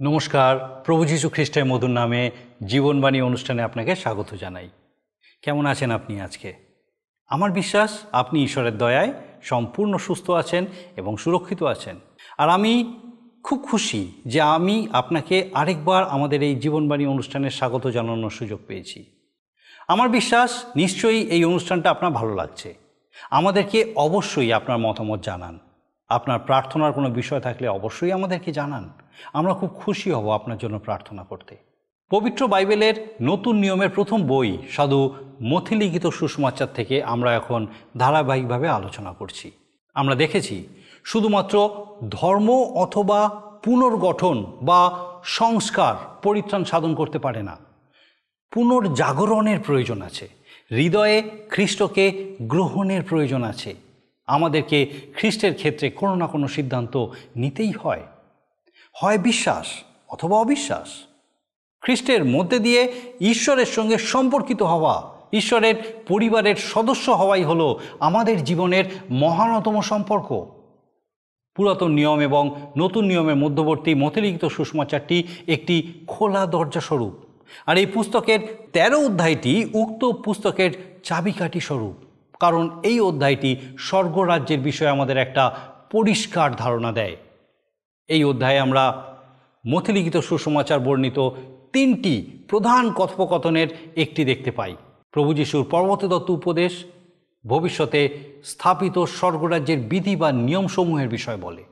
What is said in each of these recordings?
নমস্কার, প্রভু যীশু খ্রিস্টের মধুর নামে জীবনবাণী অনুষ্ঠানে আপনাকে স্বাগত জানাই। কেমন আছেন আপনি আজকে? আমার বিশ্বাস, আপনি ঈশ্বরের দয়ায় সম্পূর্ণ সুস্থ আছেন এবং সুরক্ষিত আছেন। আর আমি খুব খুশি যে আমি আপনাকে আরেকবার আমাদের এই জীবনবাণী অনুষ্ঠানে স্বাগত জানানোর সুযোগ পেয়েছি। আমার বিশ্বাস, নিশ্চয়ই এই অনুষ্ঠানটা আপনার ভালো লাগছে। আমাদেরকে অবশ্যই আপনার মতামত জানান। আপনার প্রার্থনার কোনো বিষয় থাকলে অবশ্যই আমাদেরকে জানান। আমরা খুব খুশি হব আপনার জন্য প্রার্থনা করতে। পবিত্র বাইবেলের নতুন নিয়মের প্রথম বই সাধু মথিলিখিত সুষমাচার থেকে আমরা এখন ধারাবাহিকভাবে আলোচনা করছি। আমরা দেখেছি, শুধুমাত্র ধর্ম অথবা পুনর্গঠন বা সংস্কার পরিত্রাণ সাধন করতে পারে না। পুনর্জাগরণের প্রয়োজন আছে, হৃদয়ে খ্রিস্টকে গ্রহণের প্রয়োজন আছে। আমাদেরকে খ্রিস্টের ক্ষেত্রে কোনো না কোনো সিদ্ধান্ত নিতেই হয়। হয় বিশ্বাস অথবা অবিশ্বাস। খ্রিস্টের মধ্যে দিয়ে ঈশ্বরের সঙ্গে সম্পর্কিত হওয়া, ঈশ্বরের পরিবারের সদস্য হওয়াই হলো আমাদের জীবনের মহানতম সম্পর্ক। পুরাতন নিয়ম এবং নতুন নিয়মের মধ্যবর্তী মতিলিখিত সুষমাচারটি একটি খোলা দরজা স্বরূপ। আর এই পুস্তকের তেরো অধ্যায়টি উক্ত পুস্তকের চাবিকাঠি স্বরূপ। কারণ এই অধ্যায়টি স্বর্গরাজ্যের বিষয়ে আমাদের একটা পরিষ্কার ধারণা দেয়। এই অধ্যায়ে আমরা মথিলিখিত সুসমাচার বর্ণিত তিনটি প্রধান কথোপকথনের একটি দেখতে পাই। প্রভু যিশুর পর্বতদত্ত উপদেশ ভবিষ্যতে স্থাপিত স্বর্গরাজ্যের বিধি বা নিয়মসমূহের বিষয় বলে।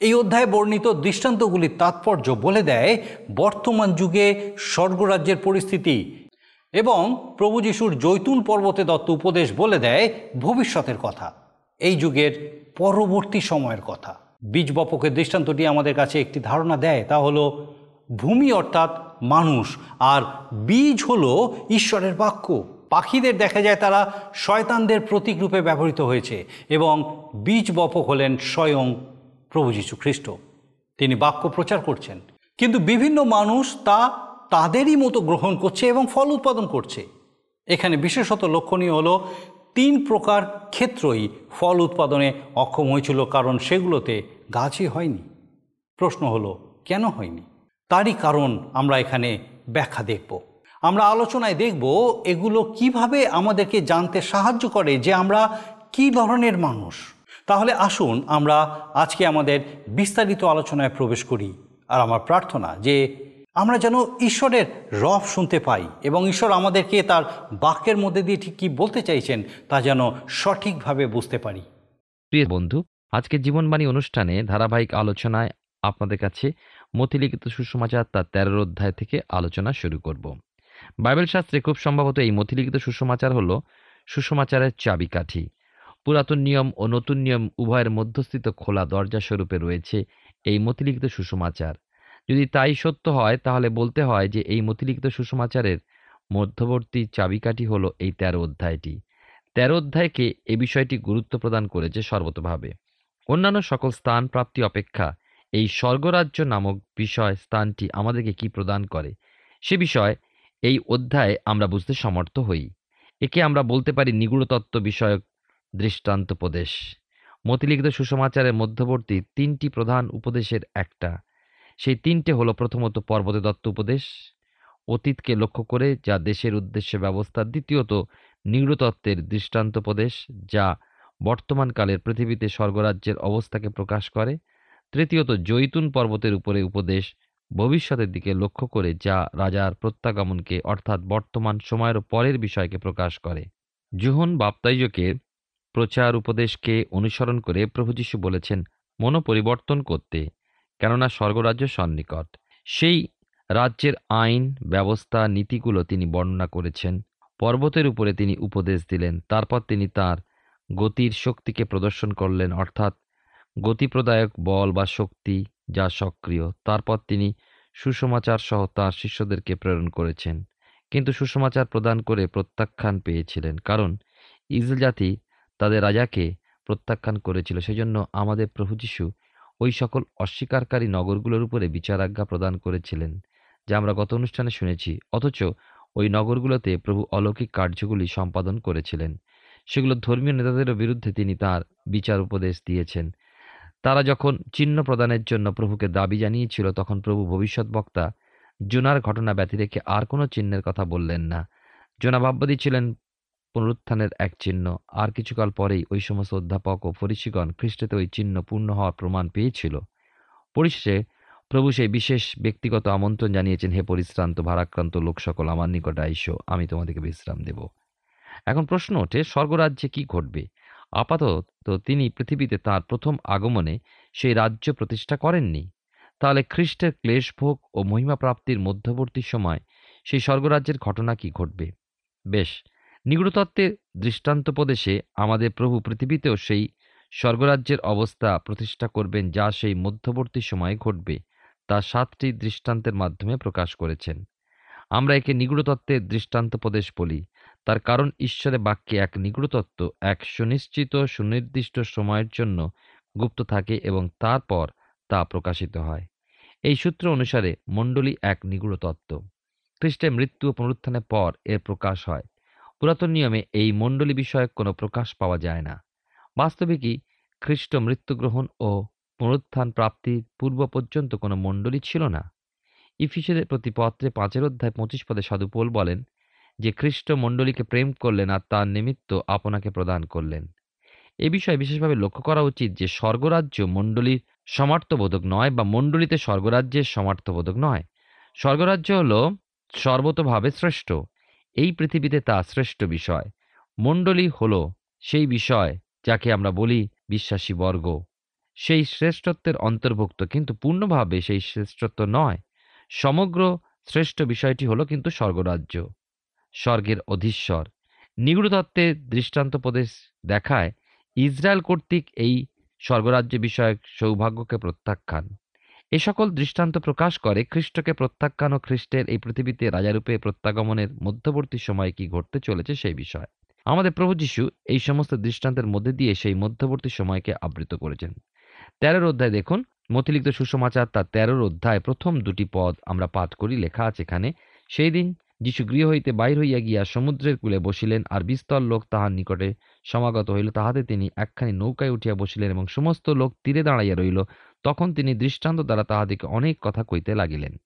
এই অধ্যায়ে বর্ণিত দৃষ্টান্তগুলির তাৎপর্য বলে দেয়, বর্তমান যুগে স্বর্গরাজ্যের পরিস্থিতি এবং প্রভু যিশুর জৈতুন পর্বতে দত্ত উপদেশ বলে দেয় ভবিষ্যতের কথা। এই যুগের পরবর্তী সময়ের কথা। বীজ বপকের দৃষ্টান্তটি আমাদের কাছে একটি ধারণা দেয়, তা হলো ভূমি অর্থাৎ মানুষ। আর বীজ হলো ঈশ্বরের বাক্য। পাখিদের দেখা যায় তারা শয়তানদের প্রতীক রূপে ব্যবহৃত হয়েছে এবং বীজ বপক হলেন স্বয়ং প্রভু যীশু খ্রিস্ট। তিনি বাক্য প্রচার করছেন। কিন্তু বিভিন্ন মানুষ তা তাদেরই মতো গ্রহণ করছে এবং ফল উৎপাদন করছে। এখানে বিশেষত লক্ষণীয় হলো তিন প্রকার ক্ষেত্রই ফল উৎপাদনে অক্ষম হয়েছিল, কারণ সেগুলোতে গাছই হয়নি। প্রশ্ন হলো, কেন হয়নি? তারই কারণ আমরা এখানে ব্যাখ্যা দেখব। আমরা আলোচনায় দেখব এগুলো কীভাবে আমাদেরকে জানতে সাহায্য করে যে আমরা কি ধরনের মানুষ। তাহলে আসুন আমরা আজকে আমাদের বিস্তারিত আলোচনায় প্রবেশ করি। আর আমার প্রার্থনা যে আমরা যেন ঈশ্বরের রব শুনতে পাই এবং ঈশ্বর আমাদেরকে তার বাক্যের মধ্যে দিয়ে ঠিক কী বলতে চাইছেন তা যেন সঠিকভাবে বুঝতে পারি। প্রিয় বন্ধু, আজকের জীবনবাণী অনুষ্ঠানে ধারাবাহিক আলোচনায় আপনাদের কাছে মতিলিখিত সুসমাচার তার তেরোর অধ্যায় থেকে আলোচনা শুরু করব। বাইবেল শাস্ত্রে খুব সম্ভবত এই মতিলিখিত সুসমাচার হল সুসমাচারের চাবিকাঠি। পুরাতন নিয়ম ও নতুন নিয়ম উভয়ের মধ্যস্থিত খোলা দরজা স্বরূপে রয়েছে এই মতিলিখিত সুসমাচার। যদি তাই সত্য হয়, তাহলে বলতে হয় যে এই মতিলিখিত সুসমাচারের মধ্যবর্তী চাবিকাঠি হল এই তেরো অধ্যায়টি। তেরো অধ্যায়কে এ বিষয়টি গুরুত্ব প্রদান করেছে সর্বতভাবে। অন্যান্য সকল স্থান, প্রাপ্তি, অপেক্ষা এই স্বর্গরাজ্য নামক বিষয় স্থানটি আমাদেরকে কি প্রদান করে? সে বিষয় এই অধ্যায়ে আমরা বুঝতে সমর্থ হই। একে আমরা বলতে পারি নিগুড়তত্ত্ব বিষয়ক দৃষ্টান্ত দৃষ্টান্তোপদেশ মতিলিখিত সুসমাচারের মধ্যবর্তী তিনটি প্রধান উপদেশের একটা। সেই তিনটে হলো প্রথমত পর্বতে দত্ত উপদেশ, অতীতকে লক্ষ্য করে যা দেশের উদ্দেশ্যে ব্যবস্থা, দ্বিতীয়ত নিগূঢ়তত্ত্বের দৃষ্টান্তোপদেশ যা বর্তমানকালের পৃথিবীতে স্বর্গরাজ্যের অবস্থাকে প্রকাশ করে তৃতীয়ত জৈতুন পর্বতের উপরে উপদেশ, ভবিষ্যতের দিকে লক্ষ্য করে যা রাজার প্রত্যাগমনকে অর্থাৎ বর্তমান সময়ের পরের বিষয়কে প্রকাশ করে। জুহন বাপ্তাইজকের প্রচার উপদেশকে অনুসরণ করে প্রভু যীশু বলেছেন মনোপরিবর্তন করতে, কেননা স্বর্গরাজ্য সন্নিকট। সেই রাজ্যের আইন, ব্যবস্থা, নীতিগুলো তিনি বর্ণনা করেছেন। পর্বতের উপরে তিনি উপদেশ দিলেন, তারপর তিনি তার গতির শক্তিকে প্রদর্শন করলেন, অর্থাৎ গতিপ্রদায়ক বল বা শক্তি যা সক্রিয়, তারপর তিনি সুসমাচার সহ তাঁর শিষ্যদেরকে প্রেরণ করেছেন। কিন্তু সুসমাচার প্রদান করে প্রত্যাখ্যান পেয়েছিলেন, কারণ ইসরায়েল জাতি তাদের রাজাকে প্রত্যাখ্যান করেছিল। সেজন্য আমাদের প্রভু যীশু ওই সকল অস্বীকারী নগরগুলোর উপরে বিচারাজ্ঞা প্রদান করেছিলেন, যা আমরা গত অনুষ্ঠানে শুনেছি। অথচ ওই নগরগুলোতে প্রভু অলৌকিক কার্যগুলি সম্পাদন করেছিলেন। সেগুলো ধর্মীয় নেতাদের বিরুদ্ধে তিনি তার বিচার উপদেশ দিয়েছেন। তারা যখন চিহ্ন প্রদানের জন্য প্রভুকে দাবি জানিয়েছিল, তখন প্রভু ভবিষ্যৎ বক্তা জোনার ঘটনা ব্যতি রেখে আর কোনো চিহ্নের কথা বললেন না। জোনা ভাববাদী ছিলেন পুনরুত্থানের এক চিহ্ন। আর কিছুকাল পরেই ওই সমস্ত অধ্যাপক ও ফরিসিগণ খ্রিস্টেতে ওই চিহ্ন পূর্ণ হওয়ার প্রমাণ পেয়েছিল। পরিশেষে প্রভু সেই বিশেষ ব্যক্তিগত আমন্ত্রণ জানিয়েছেন, হে পরিশ্রান্ত, ভারাক্রান্ত লোক সকল, আমার নিকটে আইসো, আমি তোমাদেরকে বিশ্রাম দেব। এখন প্রশ্ন ওঠে, স্বর্গরাজ্যে কি ঘটবে? আপাতত তিনি পৃথিবীতে তার প্রথম আগমনে সেই রাজ্য প্রতিষ্ঠা করেননি। তাহলে খ্রিস্টের ক্লেশভোগ ও মহিমা প্রাপ্তির মধ্যবর্তী সময় সেই স্বর্গরাজ্যের ঘটনা কি ঘটবে? বেশ নিগুড়তত্ত্বের দৃষ্টান্তোপদেশে আমাদের প্রভু পৃথিবীতেও সেই স্বর্গরাজ্যের অবস্থা প্রতিষ্ঠা করবেন যা সেই মধ্যবর্তী সময়ে ঘটবে তা সাতটি দৃষ্টান্তের মাধ্যমে প্রকাশ করেছেন। আমরা একে নিগুড়তত্ত্বের দৃষ্টান্তোপদেশ বলি। তার কারণ ঈশ্বরের বাক্যে এক নিগুড়তত্ত্ব, এক সুনিশ্চিত, সুনির্দিষ্ট সময়ের জন্য গুপ্ত থাকে এবং তারপর তা প্রকাশিত হয়। এই সূত্র অনুসারে মণ্ডলী এক নিগুড় তত্ত্ব খ্রিস্টের মৃত্যু ও পুনরুত্থানের পর এর প্রকাশ হয়। পুরাতন নিয়মে এই মণ্ডলী বিষয়ক কোনো প্রকাশ পাওয়া যায় না। বাস্তবিকই খ্রিস্ট মৃত্যুগ্রহণ ও পুনরুত্থান প্রাপ্তির পূর্ব পর্যন্ত কোনো মণ্ডলী ছিল না। ইফিসেদের প্রতি পত্রে পাঁচের অধ্যায় পঁচিশ পদে সাধু পোল বলেন যে খ্রিস্ট মণ্ডলীকে প্রেম করলেন আর তার নিমিত্ত আপনাকে প্রদান করলেন। এ বিষয়ে বিশেষভাবে লক্ষ্য করা উচিত যে স্বর্গরাজ্য মণ্ডলীর সমার্থবোধক নয় বা মণ্ডলীতে স্বর্গরাজ্যের সমার্থবোধক নয়। স্বর্গরাজ্য হল সর্বতভাবে শ্রেষ্ঠ। এই পৃথিবীতে তা শ্রেষ্ঠ বিষয়। মণ্ডলী হল সেই বিষয় যাকে আমরা বলি বিশ্বাসী বর্গ। সেই শ্রেষ্ঠত্বের অন্তর্ভুক্ত কিন্তু পূর্ণভাবে সেই শ্রেষ্ঠত্ব নয়। সমগ্র শ্রেষ্ঠ বিষয়টি হলো কিন্তু স্বর্গরাজ্য। স্বর্গের অধীশ্বর। নিগুড়তত্ত্বে দৃষ্টান্ত প্রদেশ দেখায়, ইসরায়েল কর্তৃক এই স্বর্গরাজ্য বিষয়ক সৌভাগ্যকে প্রত্যাখ্যান। এ সকল দৃষ্টান্ত প্রকাশ করে খ্রিস্টকে প্রত্যাখ্যান ও খ্রিস্টের এই পৃথিবীতে রাজারূপে প্রত্যাগমনের মধ্যবর্তী সময়ে কি ঘটতে চলেছে সেই বিষয়। আমাদের প্রভু যিশু এই সমস্ত দৃষ্টান্তের মধ্যে দিয়ে সেই মধ্যবর্তী সময়কে আবৃত করেছেন। তেরোর অধ্যায় দেখুন মতিলিখিত সুসমাচার তার তেরোর অধ্যায় প্রথম দুটি পদ আমরা পাঠ করি, লেখা আছে এখানে, সেই দিন যিশু গৃহ হইতে বাইর হইয়া গিয়া সমুদ্রের কূলে বসিলেন, আর বিস্তর লোক তাহার নিকটে সমাগত হইল। তাহাতে তিনি একখানি নৌকায় উঠিয়া বসিলেন এবং সমস্ত লোক তীরে দাঁড়াইয়া রইল। তখন তিনি দৃষ্টান্ত দ্বারা তাহাদিকে অনেক কথা কইতে লাগিলেন।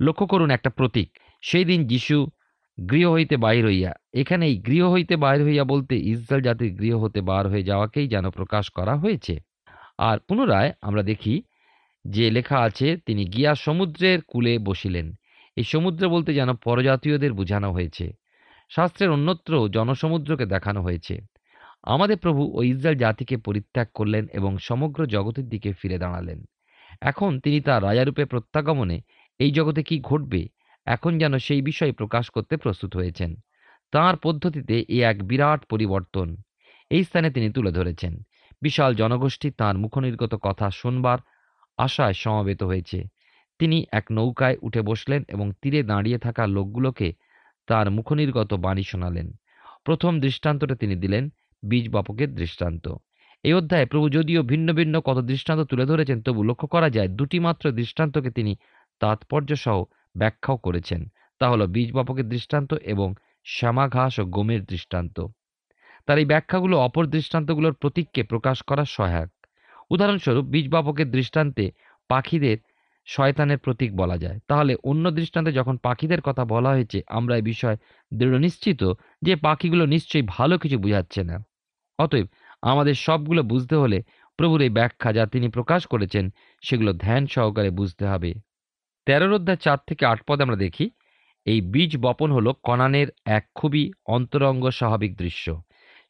লক্ষ্য করুন একটা প্রতীক। সেই দিন যিশু গৃহ হইতে বাহির হইয়া এখানে এই গৃহ হইতে বাহির হইয়া বলতে ইসরায়েল জাতির গৃহ হতে বার হয়ে যাওয়াকেই যেন প্রকাশ করা হয়েছে। আর পুনরায় আমরা দেখি যে লেখা আছে, তিনি গিয়া সমুদ্রের কূলে বসিলেন। এই সমুদ্র বলতে যেন পরজাতীয়দের বোঝানো হয়েছে। শাস্ত্রের অন্যত্র জনসমুদ্রকে দেখানো হয়েছে। আমাদের প্রভু ও ইসরায়েল জাতিকে পরিত্যাগ করলেন এবং সমগ্র জগতের দিকে ফিরে দাঁড়ালেন। এখন তিনি তার রাজারূপে প্রত্যাগমনে এই জগতে কি ঘটবে, এখন যেন সেই বিষয়ে প্রকাশ করতে প্রস্তুত হয়েছেন। তাঁর পদ্ধতিতে এ এক বিরাট পরিবর্তন। এই স্থানে তিনি তুলে ধরেছেন। বিশাল জনগোষ্ঠী তাঁর মুখনির্গত কথা শুনবার আশায় সমবেত হয়েছে। তিনি এক নৌকায় উঠে বসলেন এবং তীরে দাঁড়িয়ে থাকা লোকগুলোকে তার মুখনির্গত বাণী শোনালেন। প্রথম দৃষ্টান্তটা তিনি দিলেন, বীজ বপকের দৃষ্টান্ত। এই অধ্যায়ে প্রভু যদিও ভিন্ন ভিন্ন কত দৃষ্টান্ত তুলে ধরেছেন, তবু লক্ষ্য করা যায় দুটি মাত্র দৃষ্টান্তকে তিনি তাৎপর্য সহ ব্যাখ্যাও করেছেন। তা হলো বীজ বপকের দৃষ্টান্ত এবং শ্যামা ঘাস ও গমের দৃষ্টান্ত। তার এই ব্যাখ্যাগুলো অপর দৃষ্টান্তগুলোর প্রতীককে প্রকাশ করা সহায়ক। উদাহরণস্বরূপ বীজ বপকের দৃষ্টান্তে পাখিদের শয়তানের প্রতীক বলা যায়। তাহলে অন্য দৃষ্টান্তে যখন পাখিদের কথা বলা হয়েছে, আমরা এই বিষয়ে দৃঢ় নিশ্চিত যে পাখিগুলো নিশ্চয়ই ভালো কিছু বুঝাচ্ছে না। অতএব আমাদের সবগুলো বুঝতে হলে প্রভুর এই ব্যাখ্যা যা তিনি প্রকাশ করেছেন, সেগুলো ধ্যান সহকারে বুঝতে হবে। তেরোর অধ্যায় চার থেকে আট পদে আমরা দেখি, এই বীজ বপন হলো কনানের এক খুবই অন্তরঙ্গ স্বাভাবিক দৃশ্য।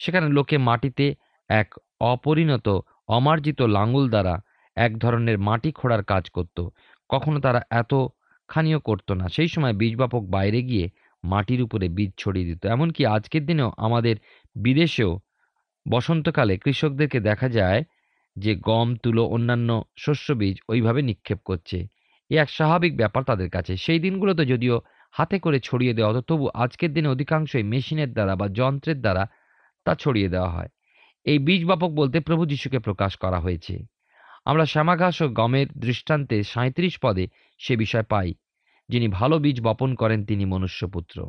সেখানে লোকে মাটিতে এক অপরিণত, অমার্জিত লাঙ্গুল দ্বারা এক ধরনের মাটি খোঁড়ার কাজ করত। কখনো তারা এত খানিও করতো না। সেই সময় বীজবাপক বাইরে গিয়ে মাটির উপরে বীজ ছড়িয়ে দিত। এমনকি আজকের দিনেও আমাদের বিদেশেও বসন্তকালে কৃষকদেরকে দেখা যায় যে গম, তুলো, অন্যান্য শস্য বীজ ওইভাবে নিক্ষেপ করছে। এ এক স্বাভাবিক ব্যাপার তাদের কাছে। সেই দিনগুলোতে যদিও হাতে করে ছড়িয়ে দেওয়া হতো, তবু আজকের দিনে অধিকাংশই মেশিনের দ্বারা বা যন্ত্রের দ্বারা তা ছড়িয়ে দেওয়া হয়। এই বীজ বাপক বলতে প্রভু যিশুকে প্রকাশ করা হয়েছে। আমরা শ্যামাঘাস ও গমের দৃষ্টান্তে সাঁত্রিশ পদে সে বিষয় পাই, যিনি ভালো বীজ বপন করেন তিনি মনুষ্যপুত্র।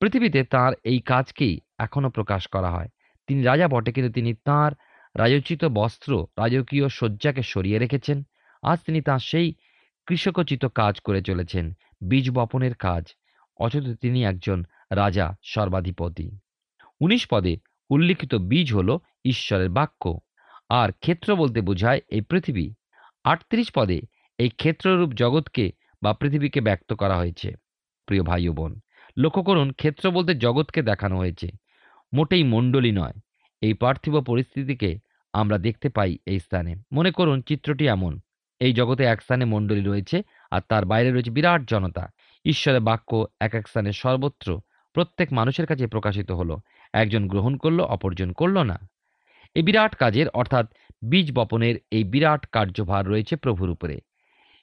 পৃথিবীতে তার এই কাজকেই এখনও প্রকাশ করা হয়। তিনি রাজা বটে, কিন্তু তিনি তাঁর রাজোচিত বস্ত্র রাজকীয় শয্যাকে সরিয়ে রেখেছেন। আজ তিনি তাঁর সেই কৃষকোচিত কাজ করে চলেছেন, বীজ বপনের কাজ। অথচ তিনি একজন রাজা সর্বাধিপতি। উনিশ পদে উল্লিখিত বীজ হল ঈশ্বরের বাক্য। আর ক্ষেত্র বলতে বোঝায় এই পৃথিবী। আটত্রিশ পদে এই ক্ষেত্ররূপ জগৎকে বা পৃথিবীকে ব্যক্ত করা হয়েছে। প্রিয় ভাই ও বোন, লক্ষ্য করুন, ক্ষেত্র বলতে জগৎকে দেখানো হয়েছে। মোটেই মণ্ডলী নয়। এই পার্থিব পরিস্থিতিকে আমরা দেখতে পাই এই স্থানে। মনে করুন, চিত্রটি এমন। এই জগতে এক স্থানে মণ্ডলী রয়েছে আর তার বাইরে রয়েছে বিরাট জনতা। ঈশ্বরের বাক্য এক এক স্থানে সর্বত্র প্রত্যেক মানুষের কাছে প্রকাশিত হলো। একজন গ্রহণ করল, অপরজন করল না। এই বিরাট কাজের, অর্থাৎ বীজ বপনের এই বিরাট কার্যভার রয়েছে প্রভুর উপরে।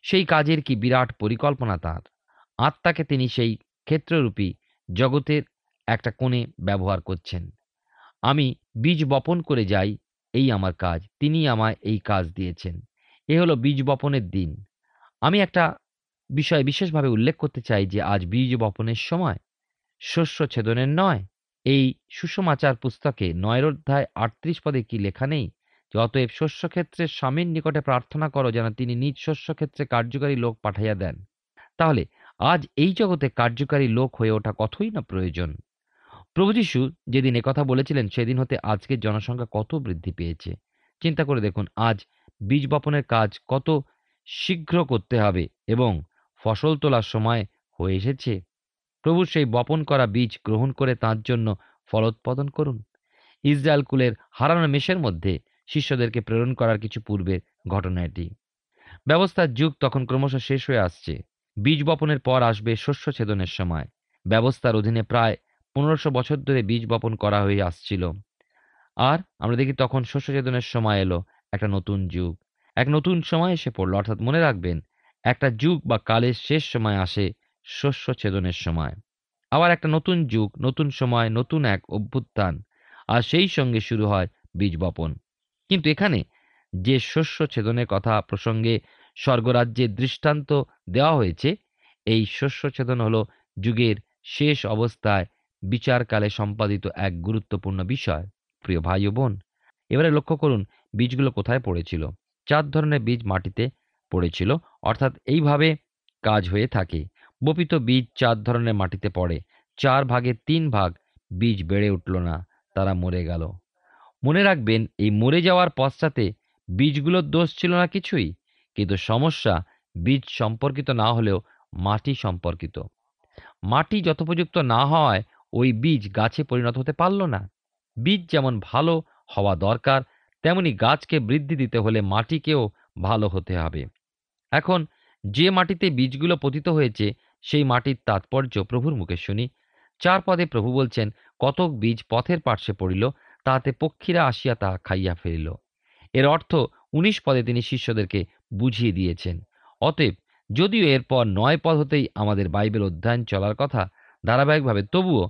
সেই কাজের কি বিরাট পরিকল্পনা তার? আত্মাকে তিনি সেই ক্ষেত্ররূপী জগতের একটা কোণে ব্যবহার করছেন। আমি বীজ বপন করে যাই, এই আমার কাজ তিনি আমায় এই কাজ দিয়েছেন। এ হলো বীজ বপনের দিন। আমি একটা বিষয় বিশেষভাবে উল্লেখ করতে চাই যে, আজ বীজ বপনের সময় শস্য ছেদনের নয় এই সুষমাচার পুস্তকে নয়ের অধ্যায় আটত্রিশ পদে কি লেখা নেই? যে অতএব শস্যক্ষেত্রের স্বামীর নিকটে প্রার্থনা করো যেন তিনি নিজ শস্যক্ষেত্রে কার্যকারী লোক পাঠাইয়া দেন। তাহলে, আজ এই জগতে কার্যকারী লোক হয়ে ওঠা কতই না প্রয়োজন? প্রভু যিশু যেদিন কথা বলেছিলেন, সেদিন হতে আজকের জনসংখ্যা কত বৃদ্ধি পেয়েছে? চিন্তা করে দেখুন, আজ বীজ বপনের কাজ কত শীঘ্র করতে হবে এবং ফসল তোলার সময় হয়ে এসেছে। প্রভু সেই বপন করা বীজ গ্রহণ করে তার জন্য ফলোৎপাদন করুন। ইসরায়েল কুলের হারানো মেষের মধ্যে শিষ্যদেরকে প্রেরণ করার কিছু পূর্বের ঘটনা এটি। ব্যবস্থার যুগ তখন ক্রমশ শেষ হয়ে আসছে। বীজ বপনের পর আসবে শস্য ছেদনের সময়। ব্যবস্থার অধীনে প্রায় পনেরোশো বছর ধরে বীজ বপন করা হয়ে আসছিল। আর আমরা দেখি তখন শস্য ছেদনের সময় এলো একটা নতুন যুগ। এক নতুন সময় এসে পড়ল। অর্থাৎ মনে রাখবেন, একটা যুগ বা কালের শেষ সময় আসে শস্য ছেদনের সময়। আবার একটা নতুন যুগ, নতুন সময়, নতুন এক অভ্যুত্থান, আর সেই সঙ্গে শুরু হয় বীজ বপন। কিন্তু এখানে যে শস্য ছেদনের কথা প্রসঙ্গে স্বর্গরাজ্যের দৃষ্টান্ত দেওয়া হয়েছে, এই শস্য ছেদন হল যুগের শেষ অবস্থায় বিচারকালে সম্পাদিত এক গুরুত্বপূর্ণ বিষয়। প্রিয় ভাই ও বোন, এবারে লক্ষ্য করুন বীজগুলো কোথায় পড়েছিল। চার ধরনের বীজ মাটিতে পড়েছিল, অর্থাৎ এইভাবে কাজ হয়ে থাকে। বপিত বীজ চার ধরনের মাটিতে পড়ে। চার ভাগে তিন ভাগ বীজ বেড়ে উঠল না, তারা মরে গেল। মনে রাখবেন, এই মরে যাওয়ার পশ্চাতে বীজগুলোর দোষ ছিল না কিছুই, কিন্তু সমস্যা বীজ সম্পর্কিত না হলেও মাটি সম্পর্কিত। মাটি যথোপযুক্ত না হওয়ায় ওই বীজ গাছে পরিণত হতে পারল না। বীজ যেমন ভালো হওয়া দরকার, তেমনি গাছকে বৃদ্ধি দিতে হলে মাটিকেও ভালো হতে হবে। এখন যে মাটিতে বীজগুলো পতিত হয়েছে সেই মাটির তাৎপর্য প্রভুর মুখে শুনি। চার পদে প্রভু বলছেন, কতক বীজ পথের পার্শ্বে পড়িল, তাহাতে পক্ষীরা আসিয়া তাহা খাইয়া ফেলিল। এর অর্থ উনিশ পদে তিনি শিষ্যদেরকে বুঝিয়ে দিয়েছেন। অতএব যদিও এরপর নয় পদ হতেই আমাদের বাইবেল অধ্যয়ন চলার কথা ধারাবাহিকভাবে, তবুও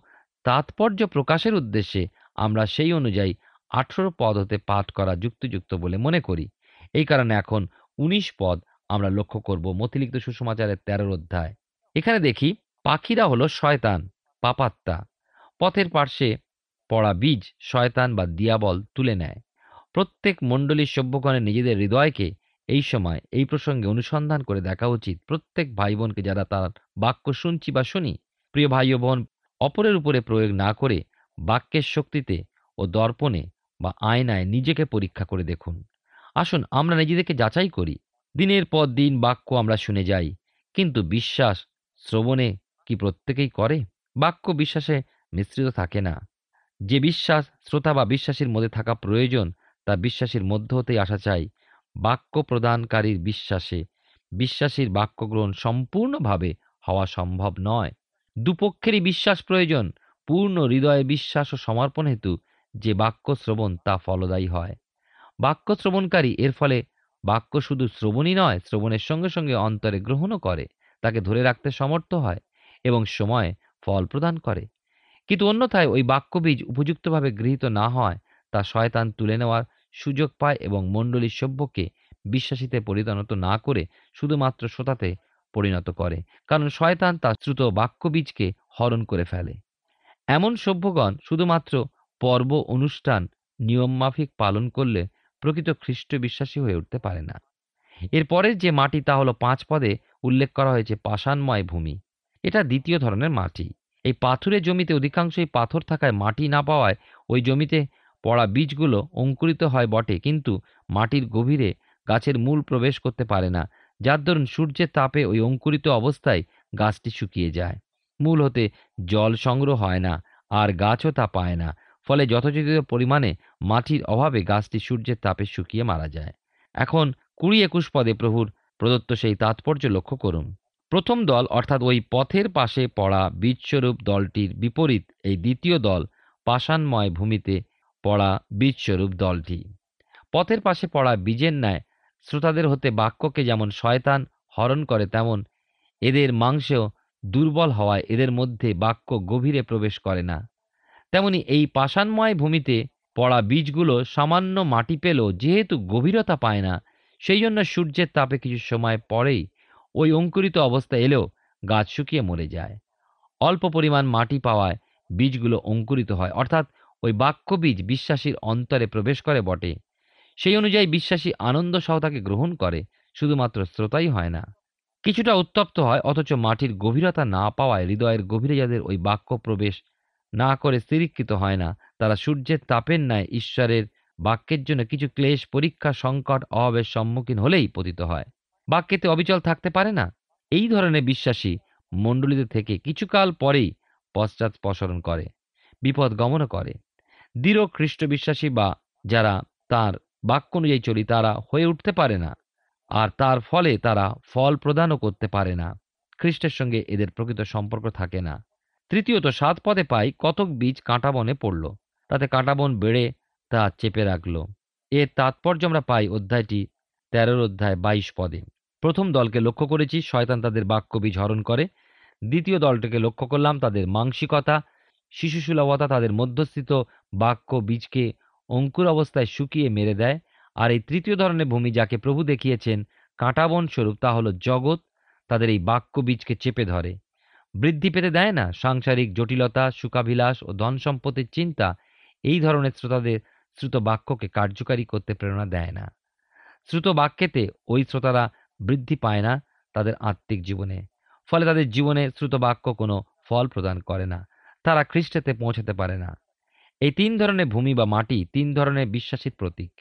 তাৎপর্য প্রকাশের উদ্দেশ্যে আমরা সেই অনুযায়ী আঠেরো পদ হতে পাঠ করা যুক্তিযুক্ত বলে মনে করি। এই কারণে এখন উনিশ পদ আমরা লক্ষ্য করব মতিলিখিত সুসমাচারের তেরোর অধ্যায়। এখানে দেখি পাখিরা হলো শয়তান, পাপাত্তা। পথের পার্শ্বে পড়া বীজ শয়তান বা দিয়াবল তুলে নেয়। প্রত্যেক মণ্ডলীর সভ্যগণের নিজেদের হৃদয়কে এই সময় এই প্রসঙ্গে অনুসন্ধান করে দেখা উচিত। প্রত্যেক ভাই বোনকে যারা তার বাক্য শুনছি বা শুনি, প্রিয় ভাই বোন, অপরের উপরে প্রয়োগ না করে বাক্যের শক্তিতে ও দর্পণে বা আয়নায় নিজেকে পরীক্ষা করে দেখুন। আসুন আমরা নিজেদেরকে যাচাই করি। দিনের পর দিন বাক্য আমরা শুনে যাই, কিন্তু বিশ্বাস শ্রবণে কি প্রত্যেকেই করে? বাক্য বিশ্বাসে মিশ্রিত থাকে না। যে বিশ্বাস শ্রোতা বা বিশ্বাসীর মধ্যে থাকা প্রয়োজন, তা বিশ্বাসীর মধ্য হতেই আসা চাই। বাক্য প্রদানকারীর বিশ্বাসে, বিশ্বাসীর বাক্য গ্রহণ সম্পূর্ণভাবে হওয়া সম্ভব নয়। দুপক্ষেরই বিশ্বাস প্রয়োজন, পূর্ণ হৃদয়ে বিশ্বাস ও সমর্পণ হেতু যে বাক্য শ্রবণ তা ফলদায়ী হয়। বাক্য শ্রবণকারী এর ফলে বাক্য শুধু শ্রবণই নয়, শ্রবণের সঙ্গে সঙ্গে অন্তরে গ্রহণও করে। তাকে ধরে রাখতে সমর্থ হয় এবং সময় ফল প্রদান করে। কিন্তু অন্যথায় ওই বাক্যবীজ উপযুক্তভাবে গৃহীত না হয় তা শয়তান তুলে নেওয়ার সুযোগ পায় এবং মণ্ডলীর সভ্যকে বিশ্বাসীতে পরিণত না করে শুধুমাত্র শ্রোতাতে পরিণত করে। কারণ শয়তান তার শ্রুত বাক্যবীজকে হরণ করে ফেলে। এমন সভ্যগণ শুধুমাত্র পর্ব, অনুষ্ঠান, নিয়মমাফিক পালন করলে প্রকৃত খ্রিস্ট বিশ্বাসী হয়ে উঠতে পারে না। এরপরের যে মাটি তা হলো পাঁচ পদে উল্লেখ করা হয়েছে পাষাণময় ভূমি। এটা দ্বিতীয় ধরনের মাটি। এই পাথুরে জমিতে অধিকাংশই পাথর থাকায় মাটি না পাওয়ায় ওই জমিতে পড়া বীজগুলো অঙ্কুরিত হয় বটে, কিন্তু মাটির গভীরে গাছের মূল প্রবেশ করতে পারে না। যার দরুন সূর্যের তাপে ওই অঙ্কুরিত অবস্থায় গাছটি শুকিয়ে যায়। মূল হতে জল সংগ্রহ হয় না, আর গাছও তা পায় না। ফলে যথোচিত পরিমাণে মাটির অভাবে গাছটি সূর্যের তাপে শুকিয়ে মারা যায়। এখন কুড়ি একুশ পদে প্রভুর প্রদত্ত সেই তাৎপর্য লক্ষ্য করুন। প্রথম দল অর্থাৎ ওই পথের পাশে পড়া বীজস্বরূপ দলটির বিপরীত এই দ্বিতীয় দল পাষাণময় ভূমিতে পড়া বীজস্বরূপ দলটি। পথের পাশে পড়া বীজের ন্যায় শ্রোতাদের হতে বাক্যকে যেমন শয়তান হরণ করে, তেমন এদের মাংসেও দুর্বল হওয়ায় এদের মধ্যে বাক্য গভীরে প্রবেশ করে না। তেমনি এই পাষাণময় ভূমিতে পড়া বীজগুলো সামান্য মাটি পেলেও যেহেতু গভীরতা পায় না সেই জন্য সূর্যের তাপে কিছু সময় পরেই ওই অঙ্কুরিত অবস্থা এলেও গাছ শুকিয়ে মরে যায়। অল্প পরিমাণ মাটি পাওয়ায় বীজগুলো অঙ্কুরিত হয়, অর্থাৎ ওই বাক্য বীজ বিশ্বাসীর অন্তরে প্রবেশ করে বটে। সেই অনুযায়ী বিশ্বাসী আনন্দ সহ তাকে গ্রহণ করে, শুধুমাত্র শ্রোতাই হয় না। কিছুটা উত্তপ্ত হয়, অথচ মাটির গভীরতা না পাওয়ায় হৃদয়ের গভীরে যাদের ওই বাক্য প্রবেশ না করে স্থিরীকৃত হয় না, তারা সূর্যের তাপের ন্যায় ঈশ্বরের বাক্যের জন্য কিছু ক্লেশ, পরীক্ষা, সংকট অভাবের সম্মুখীন হলেই পতিত হয়। বাক্যেতে অবিচল থাকতে পারে না? এই ধরনের বিশ্বাসী মণ্ডলীতে থেকে কিছুকাল পরেই পশ্চাৎ প্রসরণ করে, বিপদ গমন করে। দৃঢ় খ্রিস্ট বিশ্বাসী বা যারা তার বাক্য অনুযায়ী চলি, তারা হয়ে উঠতে পারে না, আর তার ফলে তারা ফল প্রদানও করতে পারে না। খ্রিস্টের সঙ্গে এদের প্রকৃত সম্পর্ক থাকে না। তৃতীয়ত, সাত পদে পাই কতক বীজ কাঁটা বনে পড়ল। তাতে কাঁটা বন বেড়ে তা চেপে রাখল। এর তাৎপর্য আমরা পাই অধ্যায়টি তেরোর অধ্যায় বাইশ পদে। প্রথম দলকে লক্ষ্য করেছি, শয়তান তাদের বাক্য বীজ হরণ করে। দ্বিতীয় দলটিকে লক্ষ্য করলাম, তাদের মাংসিকতা, শিশুসুলভতা, তাদের মধ্যস্থিত বাক্য বীজকে অঙ্কুর অবস্থায় শুকিয়ে মেরে দেয়। আর এই তৃতীয় ধরনের ভূমি যাকে প্রভু দেখিয়েছেন কাঁটাবন স্বরূপ, তা হলো জগৎ, তাদের এই বাক্য বীজকে চেপে ধরে। বৃদ্ধি পেতে দেয় না? সাংসারিক জটিলতা সুখাবিলাস ও ধন সম্পত্তির চিন্তা, এই ধরনের শ্রোতাদের শ্রুত বাক্যকে কার্যকারী করতে প্রেরণা দেয় না। শ্রুত বাক্যেতে ওই শ্রোতারা বৃদ্ধি পায় না তাদের আত্মিক জীবনে। ফলে তাদের জীবনে শ্রুত বাক্য কোনো ফল প্রদান করে না। তারা খ্রিস্টেতে পৌঁছাতে পারে না। এই তিন ধরনের ভূমি বা মাটি তিন ধরনের বিশ্বাসীর প্রতীক।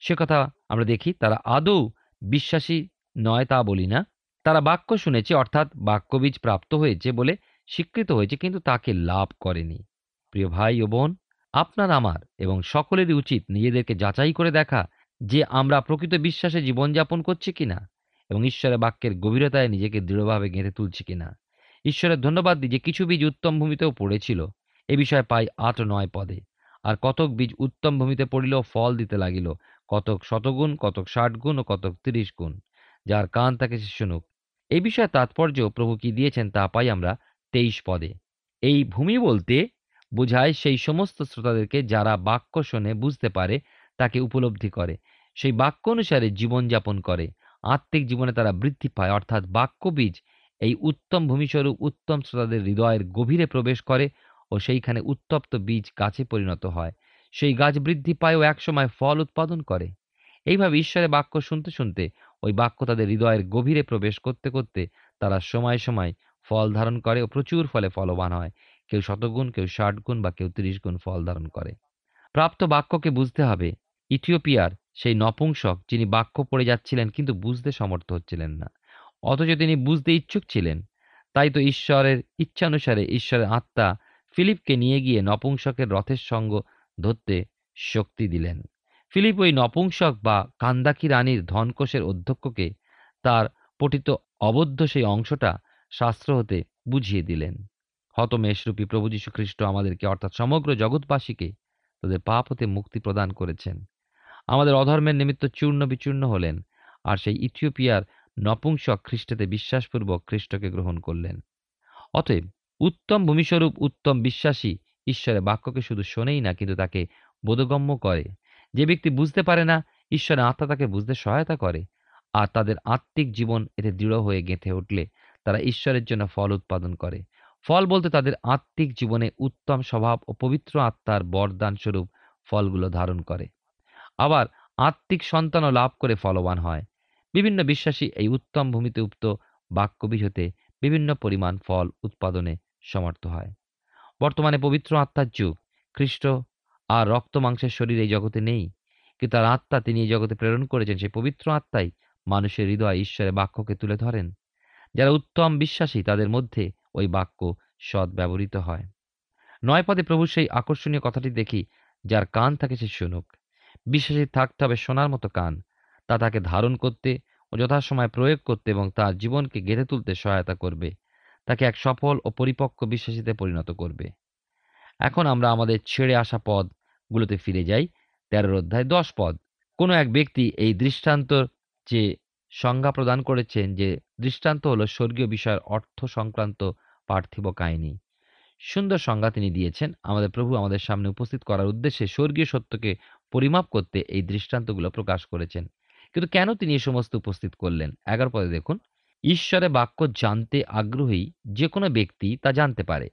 সে কথা আমরা দেখি, তারা আদৌ বিশ্বাসী নয় তা বলি না। তারা বাক্য শুনেছে, অর্থাৎ বাক্যবীজ প্রাপ্ত হয়েছে বলে স্বীকৃত হয়েছে, কিন্তু তাকে লাভ করেনি। প্রিয় ভাই ও বোন আপনার, আমার এবং সকলেরই উচিত নিজেদেরকে যাচাই করে দেখা যে আমরা প্রকৃত বিশ্বাসে জীবনযাপন করছি কিনা এবং ঈশ্বরের বাক্যের গভীরতায় নিজেকে দৃঢ়ভাবে গেঁথে তুলছি কিনা। ঈশ্বরের ধন্যবাদ দিই যে কিছু বীজ উত্তম ভূমিতেও পড়েছিল। এ বিষয়ে পাই আট নয় পদে। আর কতক বীজ উত্তম ভূমিতে পড়িল ফল দিতে লাগিল, কতক শতগুণ, কতক ষাট গুণ ও কতক তিরিশ গুণ যার কান তাকে সে শুনুক এই বিষয়ে তাৎপর্য প্রভু কি দিয়েছেন তা পাই আমরা তেইশ পদে। এই ভূমি বলতে বোঝায় সেই সমস্ত শ্রোতাদেরকে যারা বাক্য শোনে বুঝতে পারে, তাকে উপলব্ধি করে। সেই বাক্য অনুসারে জীবনযাপন করে। আত্মিক জীবনে তারা বৃদ্ধি পায়। অর্থাৎ বাক্য বীজ এই উত্তম ভূমিস্বরূপ উত্তম শ্রোতাদের হৃদয়ের গভীরে প্রবেশ করে ও সেইখানে উত্তপ্ত বীজ গাছে পরিণত হয়। সেই গাছ বৃদ্ধি পায় ও একসময় ফল উৎপাদন করে। এইভাবে ঈশ্বরের বাক্য শুনতে শুনতে, ওই বাক্য তাদের হৃদয়ের গভীরে প্রবেশ করতে করতে তারা সময় সময় ফল ধারণ করে ও প্রচুর ফলে ফলবান হয়। কেউ শতগুণ, কেউ ষাট গুণ বা কেউ তিরিশ গুণ ফল ধারণ করে। প্রাপ্ত বাক্যকে বুঝতে হবে, ইথিওপিয়ার সেই নপুংসক যিনি বাক্য পড়ে যাচ্ছিলেন কিন্তু বুঝতে সমর্থ হচ্ছিলেন না। অথচ তিনি বুঝতে ইচ্ছুক ছিলেন। তাই তো ঈশ্বরের ইচ্ছানুসারে ঈশ্বরের আত্মা ফিলিপকে নিয়ে গিয়ে নপুংসকের রথের সঙ্গ ধরতে শক্তি দিলেন। ফিলিপ ওই নপুংসক বা কান্দাকি রানীর ধনকোষের অধ্যক্ষকে তার পঠিত অবদ্ধ সেই অংশটা শাস্ত্র হতে বুঝিয়ে দিলেন। হতমেশরূপী প্রভু যীশু খ্রিস্ট আমাদেরকে, অর্থাৎ সমগ্র জগৎবাসীকে তাদের পাপ হতে মুক্তি প্রদান করেছেন। আমাদের অধর্মের নিমিত্ত চূর্ণ বিচূর্ণ হলেন আর সেই ইথিওপিয়ার নপুংসক খ্রিস্টতে বিশ্বাসপূর্বক খ্রিস্টকে গ্রহণ করলেন। অতএব উত্তম ভূমিস্বরূপ, উত্তম বিশ্বাসী ঈশ্বরের বাক্যকে শুধু শোনেই না, কিন্তু তাকে বোধগম্য করে। যে ব্যক্তি বুঝতে পারে না, ঈশ্বরের আত্মা তাকে বুঝতে সহায়তা করে আর তাদের আত্মিক জীবন এতে দৃঢ় হয়ে গেঁথে উঠলে তারা ঈশ্বরের জন্য ফল উৎপাদন করে। ফল বলতে তাদের আত্মিক জীবনে উত্তম স্বভাব ও পবিত্র আত্মার বরদান স্বরূপ ফলগুলো ধারণ করে। আবার আত্মিক সন্তানও লাভ করে ফলবান হয়। বিভিন্ন বিশ্বাসী এই উত্তম ভূমিতে উক্ত বাক্যবীজ হতে বিভিন্ন পরিমাণ ফল উৎপাদনে সমর্থ হয়। বর্তমানে পবিত্র আত্মার যুগ। খ্রিস্ট আর রক্ত মাংসের শরীর এই জগতে নেই, কিন্তু তার আত্মা তিনি এই জগতে প্রেরণ করেছেন। সেই পবিত্র আত্মাই মানুষের হৃদয় ঈশ্বরের বাক্যকে তুলে ধরেন। যারা উত্তম বিশ্বাসী তাদের মধ্যে ওই বাক্য সৎ ব্যবহৃত হয়। নয় পদে প্রভু সেই আকর্ষণীয় কথাটি দেখি, যার কান থাকে সে শুনুক। বিশ্বাসী থাকতে হবে শোনার মতো কান। তা তাকে ধারণ করতে ও যথাসময় প্রয়োগ করতে এবং তার জীবনকে গেঁথে তুলতে সহায়তা করবে। তাকে এক সফল ও পরিপক্ক বিশ্বাসীতে পরিণত করবে। এখন আমরা আমাদের ছেড়ে আসা পদগুলোতে ফিরে যাই। তেরোর অধ্যায় দশ পদ। কোনো এক ব্যক্তি এই দৃষ্টান্ত যে সংজ্ঞা প্রদান করেছেন যে, দৃষ্টান্ত হলো স্বর্গীয় বিষয়ের অর্থ সংক্রান্ত পার্থিব কাহিনী। সুন্দর সংজ্ঞা তিনি দিয়েছেন। আমাদের প্রভু আমাদের সামনে উপস্থিত করার উদ্দেশ্যে স্বর্গীয় সত্যকে পরিমাপ করতে এই দৃষ্টান্তগুলো প্রকাশ করেছেন। কিন্তু কেন তিনি এ সমস্ত উপস্থিত করলেন? এগারো পদে দেখুন ঈশ্বরের বাক্য জানতে আগ্রহী যে কোনো ব্যক্তি তা জানতে পারে।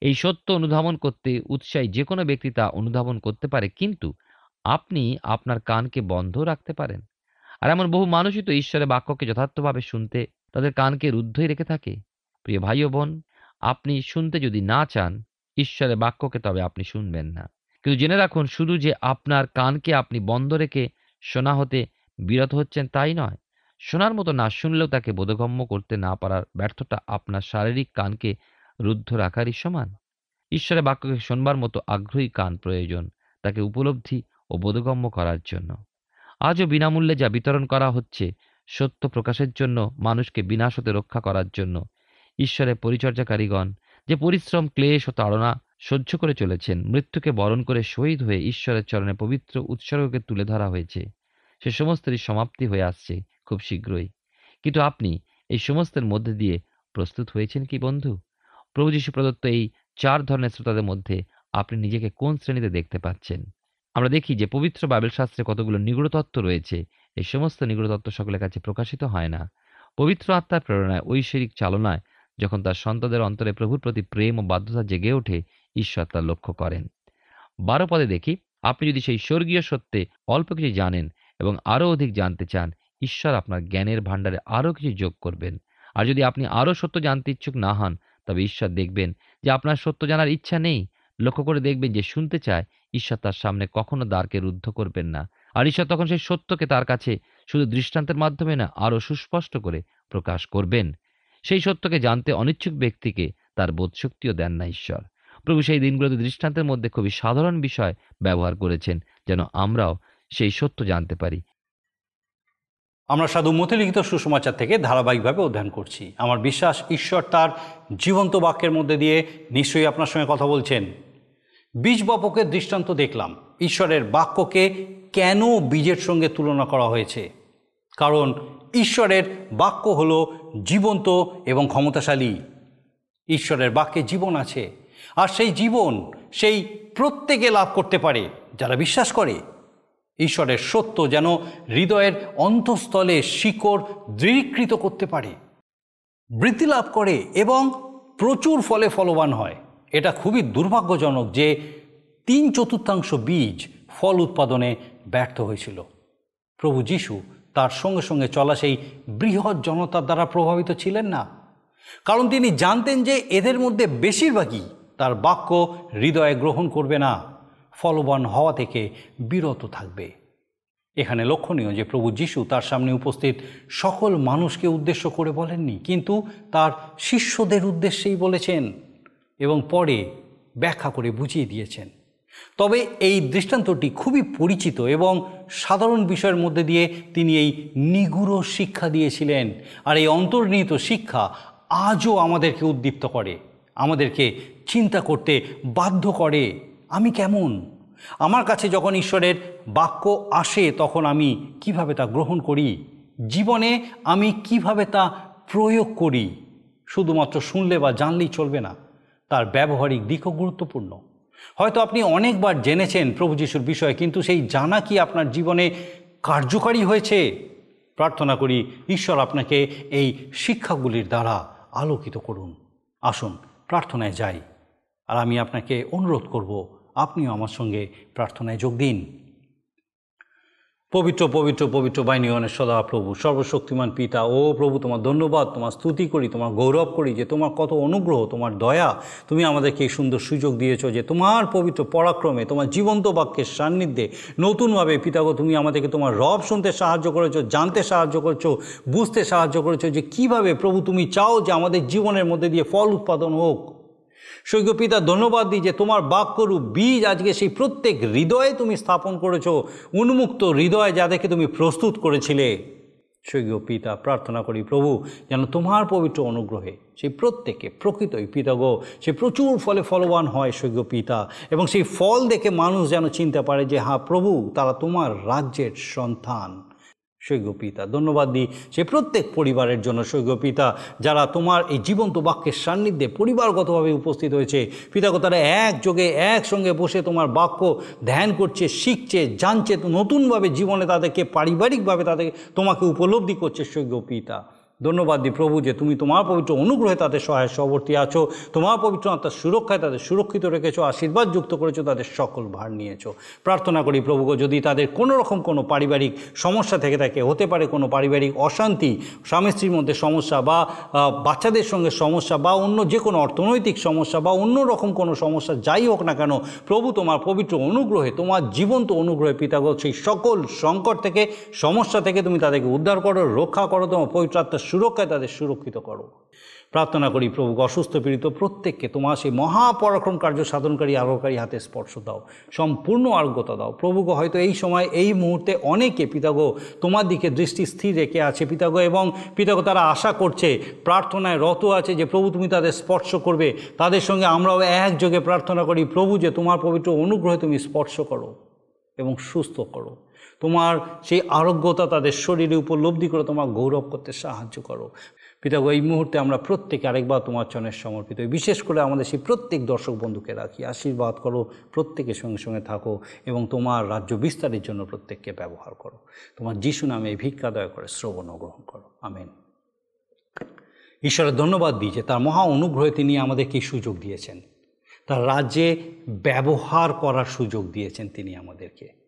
এই সত্য অনুধাবন করতে উৎসাহী যে কোনো ব্যক্তি তা অনুধাবন করতে পারে। কিন্তু আপনি আপনার কানকে বন্ধ রাখতে পারেন। আর এমন বহু মানুষই তো ঈশ্বরের বাক্যকে যথার্থভাবে শুনতে, তাদের কানকে রুদ্ধই রেখে থাকে। প্রিয় ভাই ও বোন, আপনি শুনতে যদি না চান, ঈশ্বরের বাক্যকে তবে আপনি শুনবেন না। কিন্তু জেনে রাখুন, শুধু যে আপনার কানকে আপনি বন্ধ রেখে শোনা হতে বিরত হচ্ছেন তাই নয়। শোনার মতো না শুনলেও তাকে বোধগম্য করতে না পারার ব্যর্থতা আপনার শারীরিক কানকে রুদ্ধ রাখারই সমান। ঈশ্বরের বাক্যকে শোনবার মতো আগ্রহী কান প্রয়োজন, তাকে উপলব্ধি ও বোধগম্য করার জন্য। আজও বিনামূল্যে যা বিতরণ করা হচ্ছে সত্য প্রকাশের জন্য, মানুষকে বিনাশ হতে রক্ষা করার জন্য। ঈশ্বরের পরিচর্যাকারীগণ যে পরিশ্রম, ক্লেশ ও তাড়না সহ্য করে চলেছেন, মৃত্যুকে বরণ করে শহীদ হয়ে ঈশ্বরের চরণে পবিত্র উৎসর্গকে তুলে ধরা হয়েছে। সে সমস্তেরই সমাপ্তি হয়ে আসছে খুব শীঘ্রই। কিন্তু আপনি এই সমস্তের মধ্যে দিয়ে প্রস্তুত হয়েছেন কি, বন্ধু? প্রভু যীশু প্রদত্ত এই চার ধরনের শ্রোতাদের মধ্যে আপনি নিজেকে কোন শ্রেণীতে দেখতে পাচ্ছেন? আমরা দেখি যে পবিত্র বাইবেল শাস্ত্রে কতগুলো নিগূঢ় তত্ত্ব রয়েছে। এই সমস্ত নিগূঢ় তত্ত্ব সকলের কাছে প্রকাশিত হয় না। পবিত্র আত্মার প্রেরণায়, ঐশ্বরিক চালনায় যখন তার সন্তানদের অন্তরে প্রভুর প্রতি প্রেম ও বাধ্যতা জেগে ওঠে, ঈশ্বর তা লক্ষ্য করেন। বারো পদে দেখি, আপনি যদি সেই স্বর্গীয় সত্যে অল্প কিছু জানেন এবং আরও অধিক জানতে চান, ঈশ্বর আপনার জ্ঞানের ভাণ্ডারে আরও কিছু যোগ করবেন। আর যদি আপনি আরও সত্য জানতে ইচ্ছুক না হন, তবে ঈশ্বর দেখবেন যে আপনার সত্য জানার ইচ্ছা নেই। লক্ষ্য করে দেখবেন যে শুনতে চায়, ঈশ্বর তার সামনে কখনো দ্বারকে রুদ্ধ করবেন না। আর ঈশ্বর তখন সেই সত্যকে তার কাছে শুধু দৃষ্টান্তের মাধ্যমে না, আরও সুস্পষ্ট করে প্রকাশ করবেন। সেই সত্যকে জানতে অনিচ্ছুক ব্যক্তিকে তার বোধশক্তিও দেন না ঈশ্বর। প্রভু সেই দিনগুলোতে দৃষ্টান্তের মধ্যে খুবই সাধারণ বিষয় ব্যবহার করেছেন, যেন আমরাও সেই সত্য জানতে পারি। আমরা সাধু মতে লিখিত সুসমাচার থেকে ধারাবাহিকভাবে অধ্যয়ন করছি। আমার বিশ্বাস, ঈশ্বর তার জীবন্ত বাক্যের মধ্যে দিয়ে নিশ্চয়ই আপনার সঙ্গে কথা বলছেন। বীজ বপকের দৃষ্টান্ত দেখলাম। ঈশ্বরের বাক্যকে কেন বীজের সঙ্গে তুলনা করা হয়েছে? কারণ ঈশ্বরের বাক্য হলো জীবন্ত এবং ক্ষমতাশালী। ঈশ্বরের বাক্যে জীবন আছে, আর সেই জীবন সেই প্রত্যেকে লাভ করতে পারে, যারা বিশ্বাস করে। ঈশ্বরের সত্য যেন হৃদয়ের অন্তঃস্থলে শিকড় দৃঢ়ীকৃত করতে পারে। বৃদ্ধি লাভ করে এবং প্রচুর ফলে ফলবান হয়। এটা খুবই দুর্ভাগ্যজনক যে তিন চতুর্থাংশ বীজ ফল উৎপাদনে ব্যর্থ হয়েছিল। প্রভু যিশু তার সঙ্গে সঙ্গে চলা সেই বৃহৎ জনতার দ্বারা প্রভাবিত ছিলেন না। কারণ তিনি জানতেন যে এদের মধ্যে বেশিরভাগই তার বাক্য হৃদয়ে গ্রহণ করবে না, ফলবান হওয়া থেকে বিরত থাকবে। এখানে লক্ষণীয় যে প্রভু যিশু তার সামনে উপস্থিত সকল মানুষকে উদ্দেশ্য করে বলেননি, কিন্তু তার শিষ্যদের উদ্দেশ্যেই বলেছেন এবং পরে ব্যাখ্যা করে বুঝিয়ে দিয়েছেন। তবে এই দৃষ্টান্তটি খুবই পরিচিত এবং সাধারণ বিষয়ের মধ্যে দিয়ে তিনি এই নিগুড় শিক্ষা দিয়েছিলেন। আর এই অন্তর্নিহিত শিক্ষা আজও আমাদেরকে উদ্দীপ্ত করে, আমাদেরকে চিন্তা করতে বাধ্য করে, আমি কেমন? আমার কাছে যখন ঈশ্বরের বাক্য আসে, তখন আমি কীভাবে তা গ্রহণ করি? জীবনে আমি কীভাবে তা প্রয়োগ করি? শুধুমাত্র শুনলে বা জানলেই চলবে না। তার ব্যবহারিক দিকও গুরুত্বপূর্ণ। হয়তো আপনি অনেকবার জেনেছেন প্রভু যিশুর বিষয়ে, কিন্তু সেই জানা কি আপনার জীবনে কার্যকারী হয়েছে? প্রার্থনা করি, ঈশ্বর আপনাকে এই শিক্ষাগুলির দ্বারা আলোকিত করুন। আসুন, প্রার্থনায় যাই। আর আমি আপনাকে অনুরোধ করব, আপনিও আমার সঙ্গে প্রার্থনায় যোগ দিন। পবিত্র পবিত্র পবিত্র বাহিনীগণের সদা প্রভু। সর্বশক্তিমান পিতা, ও প্রভু, তোমার ধন্যবাদ, তোমার স্তুতি করি, তোমার গৌরব করি, যে তোমার কত অনুগ্রহ, তোমার দয়া। তুমি আমাদেরকে এই সুন্দর সুযোগ দিয়েছ যে তোমার পবিত্র পরাক্রমে, তোমার জীবন্ত বাক্যের সান্নিধ্যে নতুনভাবে পিতাগো তুমি আমাদেরকে তোমার রব শুনতে সাহায্য করেছ, জানতে সাহায্য করেছ, বুঝতে সাহায্য করেছ যে কীভাবে প্রভু তুমি চাও যে আমাদের জীবনের মধ্যে দিয়ে ফল উৎপাদন হোক। সৈক্য পিতা ধন্যবাদ দিই যে তোমার বাক্যরূপ বীজ আজকে সেই প্রত্যেক হৃদয়ে তুমি স্থাপন করেছ, উন্মুক্ত হৃদয় যাদেরকে তুমি প্রস্তুত করেছিলে। সৈক্য পিতা প্রার্থনা করি প্রভু, যেন তোমার পবিত্র অনুগ্রহে সেই প্রত্যেকে প্রকৃতই পিতাগ, সে প্রচুর ফলে ফলবান হয় সৈক্য পিতা এবং সেই ফল দেখে মানুষ যেন চিনতে পারে যে হ্যাঁ প্রভু তারা তোমার রাজ্যের সন্তান। সৈক্য পিতা ধন্যবাদ দিই সে প্রত্যেক পরিবারের জন্য সৈক্য পিতা যারা তোমার এই জীবন্ত বাক্যের সান্নিধ্যে পরিবারগতভাবে উপস্থিত হয়েছে। পিতাগতারা একযোগে একসঙ্গে বসে তোমার বাক্য ধ্যান করছে, শিখছে, জানছে, নতুনভাবে জীবনে তাদেরকে, পারিবারিকভাবে তাদেরকে, তোমাকে উপলব্ধি করছে সৈক্য পিতা ধন্যবাদ দিই প্রভু যে তুমি তোমার পবিত্র অনুগ্রহে তাদের সহায় সবর্তী আছো, তোমার পবিত্র আত্মার সুরক্ষায় তাদের সুরক্ষিত রেখেছো আশীর্বাদ যুক্ত করেছ, তাদের সকল ভার নিয়েছো। প্রার্থনা করি প্রভুকে যদি তাদের কোনো রকম কোনো পারিবারিক সমস্যা থেকে থাকে, হতে পারে কোনো পারিবারিক অশান্তি, স্বামী স্ত্রীর মধ্যে সমস্যা বা বাচ্চাদের সঙ্গে সমস্যা বা অন্য যে কোনো অর্থনৈতিক সমস্যা বা অন্য রকম কোনো সমস্যা যাই হোক না কেন, প্রভু তোমার পবিত্র অনুগ্রহে, তোমার জীবন্ত অনুগ্রহে পিতাগ সেই সকল সংকট থেকে, সমস্যা থেকে তুমি তাদেরকে উদ্ধার করো, রক্ষা করো, তোমার পবিত্র আত্মার সুরক্ষায় তাদের সুরক্ষিত করো। প্রার্থনা করি, প্রভু, অসুস্থ পীড়িত প্রত্যেককে তোমার সেই মহাপরাক্রম কার্য সাধনকারী আলোকারী হাতে স্পর্শ দাও, সম্পূর্ণ আরোগ্যতা দাও। প্রভুকে হয়তো এই সময়, এই মুহূর্তে অনেকে পিতাগো তোমার দিকে দৃষ্টি স্থির রেখে আছে পিতাগো এবং পিতাগো তারা আশা করছে, প্রার্থনায় রত আছে যে প্রভু তুমি তাদের স্পর্শ করবে। তাদের সঙ্গে আমরাও একযোগে প্রার্থনা করি, প্রভু যে তোমার পবিত্র অনুগ্রহে তুমি স্পর্শ করো এবং সুস্থ করো। তোমার সেই আরোগ্যতা তাদের শরীরে উপলব্ধি করে তোমার গৌরব করতে সাহায্য করো। পিতাগো এই মুহূর্তে আমরা প্রত্যেকে আরেকবার তোমার চরণের সমর্পিত। বিশেষ করে আমাদের সেই প্রত্যেক দর্শক বন্ধুকে রাখি। আশীর্বাদ করো প্রত্যেকের সঙ্গে সঙ্গে থাকো এবং তোমার রাজ্য বিস্তারের জন্য প্রত্যেককে ব্যবহার করো। তোমার যিশু নামে এই ভিক্ষা দয়া করে শ্রবণ গ্রহণ করো। আমেন। ঈশ্বরের ধন্যবাদ দিই যে তার মহা অনুগ্রহে তিনি আমাদেরকে সুযোগ দিয়েছেন। তার রাজ্যে ব্যবহার করার সুযোগ দিয়েছেন তিনি আমাদেরকে।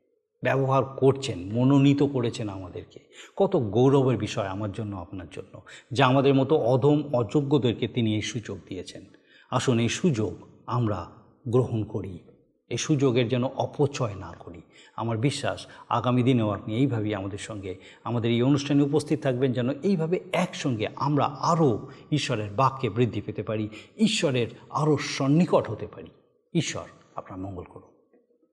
ব্যবহার করছেন, মনোনীত করেছেন আমাদেরকে। কত গৌরবের বিষয় আমার জন্য, আপনার জন্য, যে আমাদের মতো অধম, অযোগ্যদেরকে তিনি এই সুযোগ দিয়েছেন। আসুন, এই সুযোগ আমরা গ্রহণ করি। এই সুযোগের যেন অপচয় না করি। আমার বিশ্বাস, আগামী দিনেও আপনি এইভাবেই আমাদের সঙ্গে, আমাদের এই অনুষ্ঠানে উপস্থিত থাকবেন যেন এইভাবে একসঙ্গে আমরা আরও ঈশ্বরের বাক্যে বৃদ্ধি পেতে পারি, ঈশ্বরের আরও সন্নিকট হতে পারি। ঈশ্বর, আপনার মঙ্গল করুন।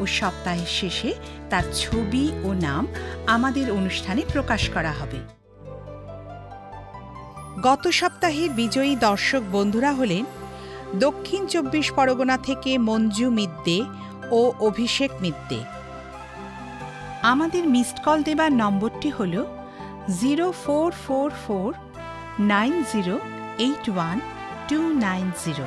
ও সপ্তাহের শেষে তার ছবি ও নাম আমাদের অনুষ্ঠানে প্রকাশ করা হবে। গত সপ্তাহের বিজয়ী দর্শক বন্ধুরা হলেন দক্ষিণ চব্বিশ পরগনা থেকে মঞ্জু মিদ্দে ও অভিষেক মিদ্দে। আমাদের মিসড কল দেবার নম্বরটি হল zero four four four nine zero eight one two nine zero.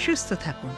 সুস্থ থাকুন।